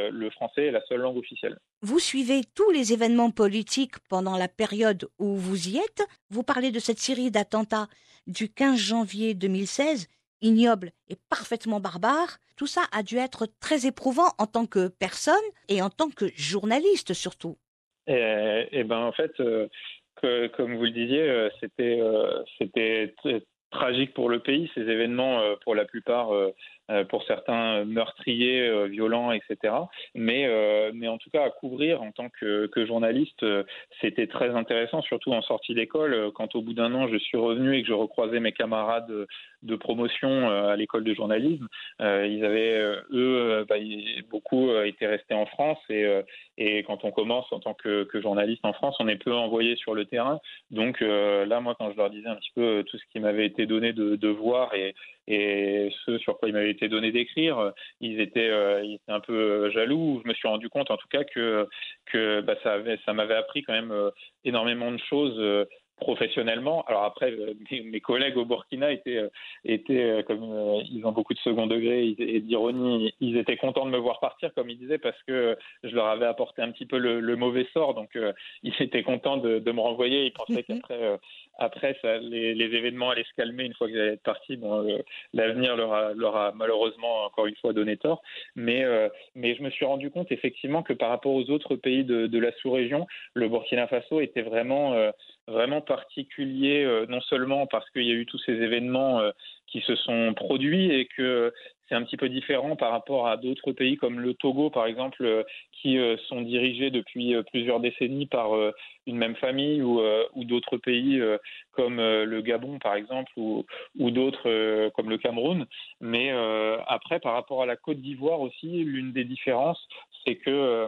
le français est la seule langue officielle. Vous suivez tous les événements politiques pendant la période où vous y êtes. Vous parlez de cette série d'attentats du 15 janvier 2016, ignoble et parfaitement barbare. Tout ça a dû être très éprouvant en tant que personne et en tant que journaliste surtout. Eh, eh ben en fait, euh, comme vous le disiez, euh, c'était euh, tragique pour le pays. Ces événements, pour la plupart, pour certains meurtriers euh, violents, etc. Mais, euh, mais en tout cas, à couvrir en tant que, que journaliste, c'était très intéressant, surtout en sortie d'école. Quand au bout d'un an, je suis revenu et que je recroisais mes camarades de promotion à l'école de journalisme, ils avaient, eux, bah, beaucoup étaient restés en France et, et quand on commence en tant que, que, journaliste en France, on est peu envoyé sur le terrain. Donc là, moi, quand je leur disais un petit peu tout ce qui m'avait été donné de, de voir et, et ce sur quoi il m'avait été donné d'écrire, ils étaient, euh, ils étaient un peu jaloux. Je me suis rendu compte en tout cas que, bah, ça, avait, ça m'avait appris quand même euh, énormément de choses euh, professionnellement. Alors après, mes, collègues au Burkina étaient, étaient comme ils ont beaucoup de second degré et d'ironie, ils étaient contents de me voir partir, comme ils disaient, parce que je leur avais apporté un petit peu le, mauvais sort. Donc, ils étaient contents de, de me renvoyer. Ils pensaient *laughs* qu'après après, ça, les, les, événements allaient se calmer une fois qu'ils allaient être partis. Bon, euh, l'avenir leur a, leur a, malheureusement encore une fois donné tort. Mais, euh, mais je me suis rendu compte effectivement que par rapport aux autres pays de, de la sous-région, le Burkina Faso était vraiment, euh, vraiment particulier, non seulement parce qu'il y a eu tous ces événements qui se sont produits et que c'est un petit peu différent par rapport à d'autres pays comme le Togo, par exemple, euh, qui euh, sont dirigés depuis euh, plusieurs décennies par une même famille ou, ou d'autres pays comme le Gabon, par exemple, ou, ou d'autres comme le Cameroun. Mais après, par rapport à la Côte d'Ivoire aussi, l'une des différences, c'est que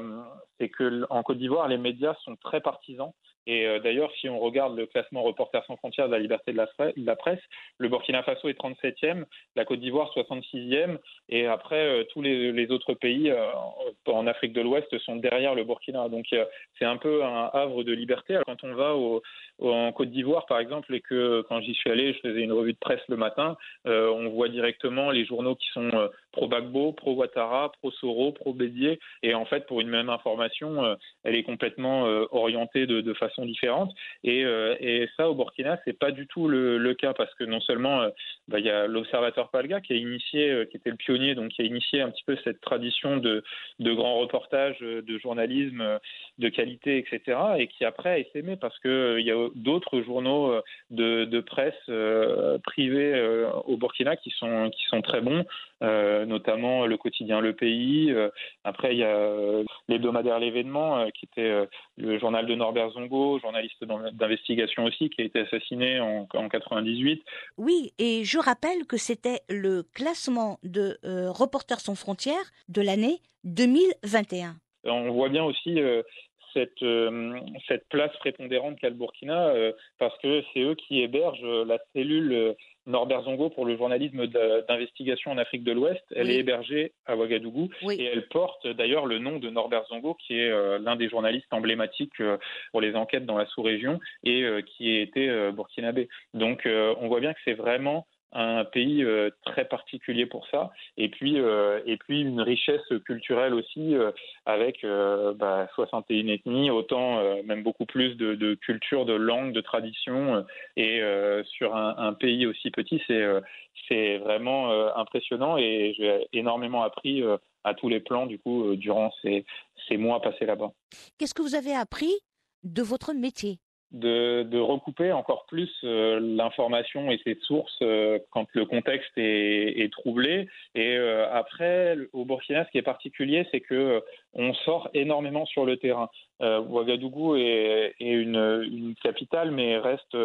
c'est que en Côte d'Ivoire, les médias sont très partisans. Et euh, d'ailleurs, si on regarde le classement Reporters sans frontières de la liberté de la, presse, le Burkina Faso est 37e, la Côte d'Ivoire 66e, et après, euh, tous les, autres pays euh, en Afrique de l'Ouest sont derrière le Burkina. Donc c'est un peu un havre de liberté. quand on va en Côte d'Ivoire, par exemple, et que quand j'y suis allé, je faisais une revue de presse le matin, on voit directement les journaux qui sont pro-Bagbo, pro-Ouattara, pro-Soro, pro-Bédier, et en fait, pour une même information, elle est complètement orientée de, façon. Et, euh, et ça, au Burkina, c'est pas du tout le, cas parce que non seulement euh, bah, il y a l'Observateur Palga qui a initié, euh, qui était le pionnier, donc qui a initié un petit peu cette tradition de, de grands reportages, de journalisme de qualité, etc. Et qui après a essaimé parce que il y a d'autres journaux de, presse privés au Burkina qui sont très bons, notamment le quotidien Le Pays. après, il y a l'hebdomadaire L'événement qui était le journal de Norbert Zongo journaliste d'investigation aussi, qui a été assassiné en, en 98. Oui, et je rappelle que c'était le classement de euh, Reporters sans frontières de l'année 2021. On voit bien aussi euh, cette, euh, cette place prépondérante qu'a le Burkina, parce que c'est eux qui hébergent la cellule Norbert Zongo pour le journalisme d'investigation en Afrique de l'Ouest. Elle est hébergée à Ouagadougou et elle porte d'ailleurs le nom de Norbert Zongo, qui est euh, l'un des journalistes emblématiques euh, pour les enquêtes dans la sous-région et euh, qui a été burkinabé. Donc on voit bien que c'est vraiment un pays euh, très particulier pour ça, et puis euh, et puis une richesse culturelle aussi euh, avec bah, 61 ethnies, autant même beaucoup plus de, de culture, de langue, de tradition, et sur un, un, pays aussi petit, c'est c'est vraiment impressionnant. Et j'ai énormément appris à tous les plans du coup durant ces ces mois passés là-bas. Qu'est-ce que vous avez appris de votre métier? De, recouper encore plus euh, l'information et ses sources euh, quand le contexte est, troublé. Et euh, après, au Burkina, ce qui est particulier, c'est que on sort énormément sur le terrain. Ouagadougou est, une, capitale, mais reste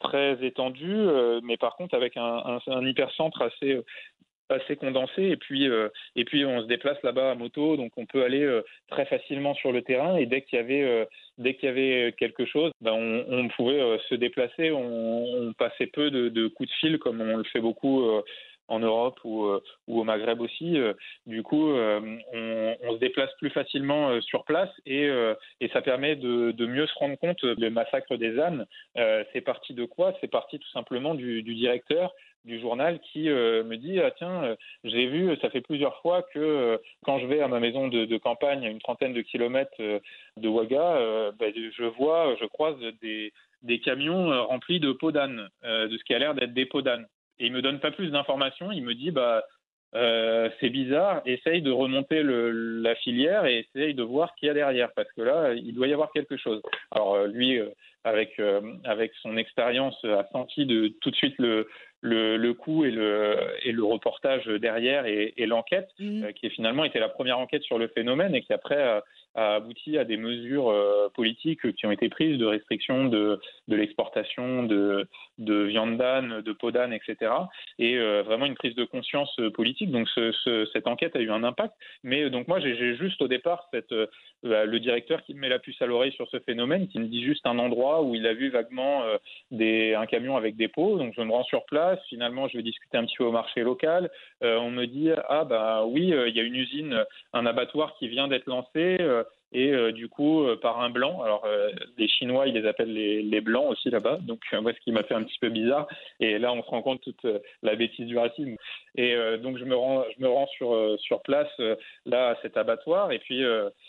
très étendue, mais par contre avec un, un, un hypercentre assez assez condensé. Et puis euh, et puis on se déplace là-bas à moto donc on peut aller euh, très facilement sur le terrain. Et dès qu'il y avait euh, dès qu'il y avait quelque chose ben on, pouvait se déplacer. On, passait peu de, coups de fil comme on le fait beaucoup en Europe ou, au Maghreb aussi. Du coup, on, se déplace plus facilement sur place. Et, et ça permet de, mieux se rendre compte. Le massacre des ânes, c'est parti de quoi? C'est parti tout simplement du directeur du journal qui euh, me dit ah tiens euh, j'ai vu ça fait plusieurs fois que euh, quand je vais à ma maison de, campagne à une trentaine de kilomètres de Ouaga ben, je vois je croise des, des camions remplis de peaux d'âne de ce qui a l'air d'être des peaux d'âne et il me donne pas plus d'informations il me dit bah c'est bizarre, essaye de remonter la filière et essaye de voir qui y a derrière, parce que là, il doit y avoir quelque chose. Alors lui, avec, avec son expérience, a senti de, tout de suite le, le, le coup et le, et le reportage derrière et, et l'enquête, mmh. euh, qui est finalement était la première enquête sur le phénomène et qui après a, a abouti à des mesures euh, politiques qui ont été prises de restriction de, de l'exportation de, de viande d'âne, de peau d'âne, etc. Et euh, vraiment une prise de conscience politique. Donc ce, ce, cette enquête a eu un impact. Mais donc moi j'ai juste au départ cette, le directeur qui me met la puce à l'oreille sur ce phénomène, qui me dit juste un endroit où il a vu vaguement des, un camion avec des pots. Donc je me rends sur place Finalement, je vais discuter un petit peu au marché local. Euh, on me dit ah bah oui, euh, il y a une usine, un abattoir qui vient d'être lancé. Euh, et du coup par un blanc. Alors les Chinois ils les appellent les, les blancs aussi là-bas, donc moi ce qui m'a fait un petit peu bizarre. Et là on se rend compte toute la bêtise du racisme. Et donc je me rends je me rends sur sur place là à cet abattoir et puis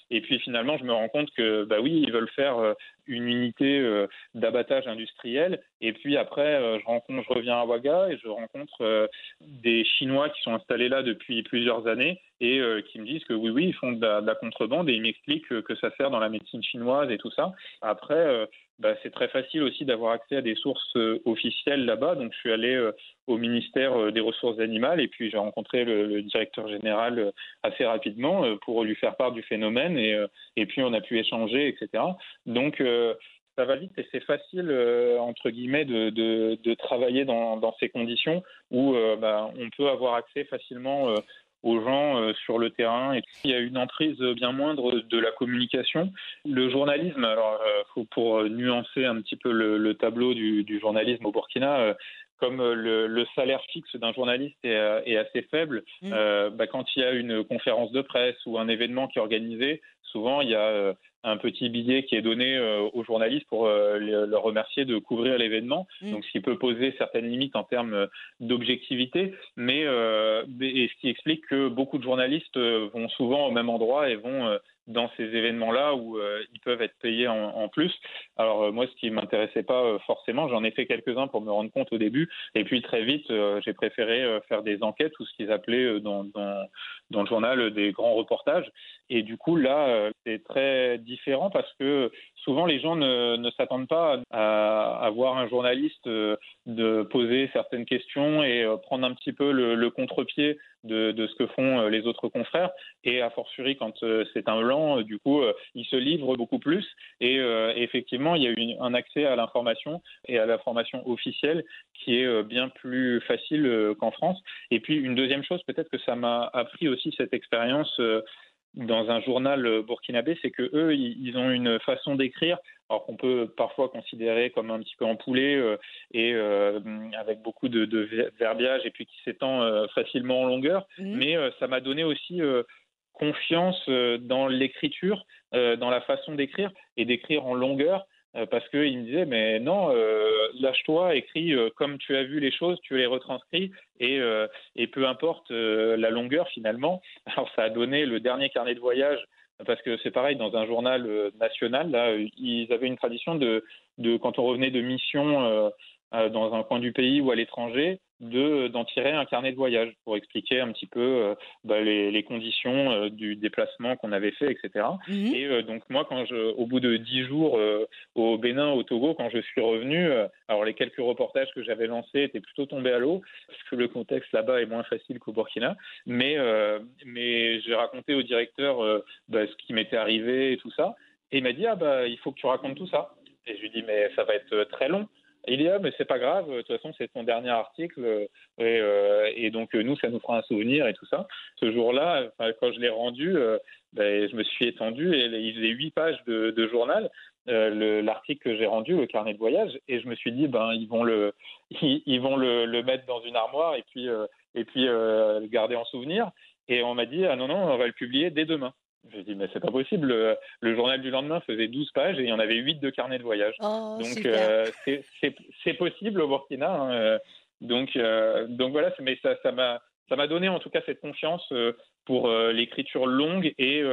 et puis finalement je me rends compte que bah oui ils veulent faire une unité euh, d'abattage industriel. Et puis après, euh, je, rencontre, je reviens à Ouaga et je rencontre euh, des Chinois qui sont installés là depuis plusieurs années et qui me disent que oui, oui, ils font de la, contrebande et ils m'expliquent que, ça sert dans la médecine chinoise et tout ça. Après, bah, c'est très facile aussi d'avoir accès à des sources officielles là-bas. Donc, je suis allé au ministère des Ressources animales et puis j'ai rencontré le, directeur général assez rapidement pour lui faire part du phénomène et, et puis on a pu échanger, etc. Donc, ça va vite et c'est facile euh, entre guillemets de, de, de travailler dans, dans, ces conditions où euh, bah, on peut avoir accès facilement euh, aux gens sur le terrain. Et il y a une emprise bien moindre de la communication. Le journalisme, alors faut, pour nuancer un petit peu le, tableau du, du, journalisme au Burkina, comme euh, le, salaire fixe d'un journaliste est, euh, assez faible, mm. euh, bah, quand il y a une conférence de presse ou un événement qui est organisé, souvent il y a un petit billet qui est donné aux journalistes pour leur remercier de couvrir l'événement, mm. donc ce qui peut poser certaines limites en termes d'objectivité, mais et ce qui explique que beaucoup de journalistes vont souvent au même endroit et vont dans ces événements-là où euh, ils peuvent être payés en, plus. Alors euh, moi, ce qui m'intéressait pas euh, forcément, j'en ai fait quelques-uns pour me rendre compte au début, et puis très vite, j'ai préféré faire des enquêtes ou ce qu'ils appelaient dans, dans, dans, le journal des grands reportages. Et du coup, là, c'est très différent parce que souvent les gens ne, ne s'attendent pas à, à, voir un journaliste de poser certaines questions et prendre un petit peu le contre-pied de, ce que font les autres confrères. Et a fortiori, quand c'est un blanc, du coup, il se livre beaucoup plus. Et, effectivement, il y a eu un accès à l'information et à l'information officielle qui est bien plus facile qu'en France. Et puis, une deuxième chose, peut-être que ça m'a appris aussi cette expérience dans un journal burkinabé, c'est que eux, ils ont une façon d'écrire, alors qu'on peut parfois considérer comme un petit peu empoulé euh, et euh, avec beaucoup de, de, verbiage et puis qui s'étend euh, facilement en longueur. Mmh. Mais ça m'a donné aussi confiance dans l'écriture, dans la façon d'écrire et d'écrire en longueur. Parce qu'il me disait mais non, lâche-toi, écris comme tu as vu les choses, tu les retranscris et, et peu importe la longueur finalement. Alors ça a donné le dernier carnet de voyage parce que c'est pareil dans un journal national là, ils avaient une tradition de, de quand on revenait de mission dans un coin du pays ou à l'étranger, de d'en tirer un carnet de voyage pour expliquer un petit peu euh, bah, les, les, conditions euh, du déplacement qu'on avait fait, etc. Mhm. Et euh, donc moi, quand je, au bout de dix jours au Bénin, au Togo, quand je suis revenu, alors les quelques reportages que j'avais lancés étaient plutôt tombés à l'eau parce que le contexte là-bas est moins facile qu'au Burkina. Mais mais j'ai raconté au directeur bah, ce qui m'était arrivé et tout ça, et il m'a dit ah bah il faut que tu racontes tout ça. Et je lui dis mais ça va être très long. Il y a, mais c'est pas grave. De toute façon, c'est ton dernier article, euh, et, euh, et, donc nous, ça nous fera un souvenir et tout ça. Ce jour-là, quand je l'ai rendu, euh, ben, je me suis étendu et il faisait huit pages de, journal. l'article que j'ai rendu, le carnet de voyage, et je me suis dit, ben ils vont le, *laughs* mettre dans une armoire et puis et puis le garder en souvenir. Et on m'a dit, ah non non, on va le publier dès demain. J'ai dit, mais c'est pas possible. Le, journal du lendemain faisait 12 pages et il y en avait 8 de carnet de voyage. Oh, donc, euh, c'est possible au Burkina. Hein, euh, donc, euh, donc voilà, mais ça m'a ça m'a donné en tout cas cette confiance pour l'écriture longue et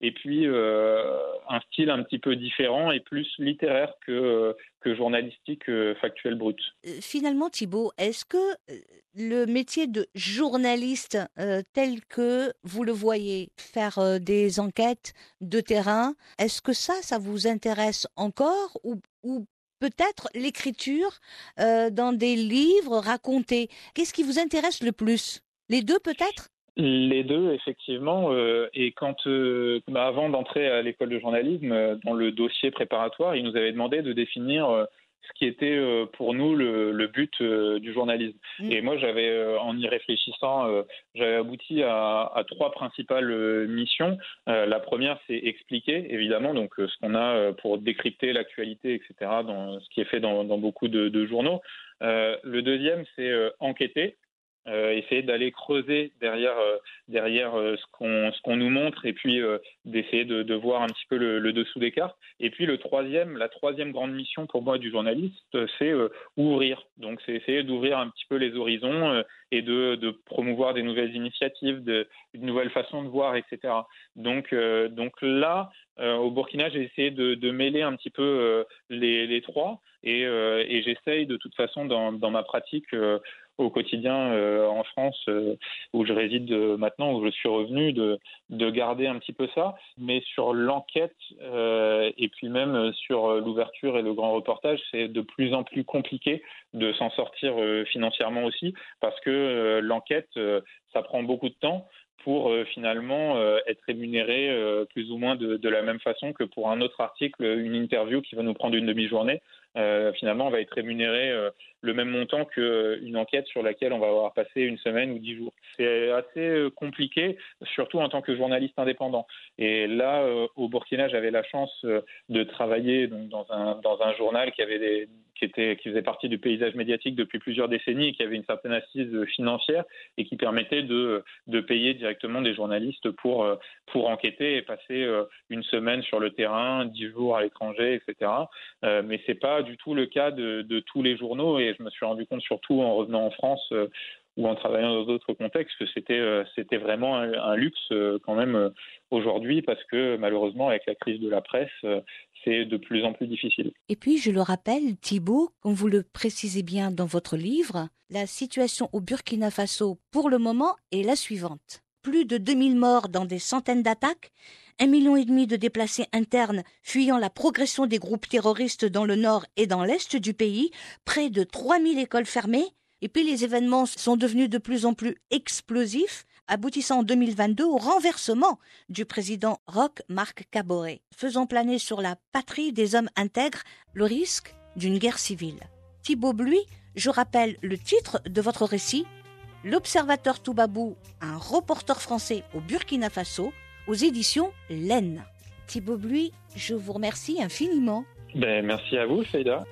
et puis euh, un style un petit peu différent et plus littéraire que, que journalistique euh, factuel brut. Euh, finalement, Thibault, est-ce que le métier de journaliste tel que vous le voyez, faire des enquêtes de terrain, est-ce que ça, ça vous intéresse encore ou, ou peut-être l'écriture dans des livres racontés? Qu'est-ce qui vous intéresse le plus? Les deux peut-être? Les deux, effectivement. Euh, et quand, euh, bah, avant d'entrer à l'école de journalisme, euh, dans le dossier préparatoire, ils nous avaient demandé de définir ce qui était pour nous le, but du journalisme. Mm. Et moi, j'avais, en y réfléchissant, j'avais abouti à, trois principales missions. la première, c'est expliquer, évidemment, donc ce qu'on a pour décrypter l'actualité, etc., dans ce qui est fait dans, beaucoup de, de journaux. le deuxième, c'est enquêter. Euh, essayer d'aller creuser derrière euh, derrière euh, ce qu'on nous montre et puis d'essayer de, de, voir un petit peu le, le, dessous des cartes. Et puis le troisième, la troisième grande mission pour moi du journaliste, c'est ouvrir. Donc c'est essayer d'ouvrir un petit peu les horizons et de, de promouvoir des nouvelles initiatives, de, une nouvelle façon de voir, etc. Donc donc là, au Burkina, j'ai essayé de, de, mêler un petit peu les, les trois et, et j'essaye de toute façon dans, dans ma pratique au quotidien euh, en France, euh, où je réside euh, maintenant, où je suis revenu, de, de garder un petit peu ça. Mais sur l'enquête et puis même sur l'ouverture et le grand reportage, c'est de plus en plus compliqué de s'en sortir financièrement aussi, parce que l'enquête, ça prend beaucoup de temps pour finalement être rémunéré plus ou moins de, de, la même façon que pour un autre article, une interview qui va nous prendre une demi-journée. Finalement, on va être rémunéré le même montant qu'une enquête sur laquelle on va avoir passé une semaine ou dix jours. C'est assez compliqué, surtout en tant que journaliste indépendant. Et là, au Burkina, j'avais la chance de travailler dans, un, journal qui faisait partie du paysage médiatique depuis plusieurs décennies et qui avait une certaine assise financière et qui permettait de, payer directement des journalistes pour, enquêter et passer euh, une semaine sur le terrain, dix jours à l'étranger, etc. Euh, mais c'est pas du tout le cas de, tous les journaux et je me suis rendu compte surtout en revenant en France euh, ou en travaillant dans d'autres contextes que c'était c'était vraiment un, luxe quand même aujourd'hui parce que malheureusement avec la crise de la presse c'est de plus en plus difficile. Et puis je le rappelle Thibault, comme vous le précisez bien dans votre livre, la situation au Burkina Faso pour le moment est la suivante plus de 2000 morts dans des centaines d'attaques, un million et demi de déplacés internes fuyant la progression des groupes terroristes dans le nord et dans l'est du pays, près de 3000 écoles fermées, et puis les événements sont devenus de plus en plus explosifs, aboutissant en 2022 au renversement du président Roch Marc Caboret, faisant planer sur la patrie des hommes intègres le risque d'une guerre civile. Thibault Bluy, je rappelle le titre de votre récit, L'Observateur Toubabou, un reporter français au Burkina Faso, aux éditions L'Aisne. Thibaut Bluy, je vous remercie infiniment. Ben, merci à vous, Saïda.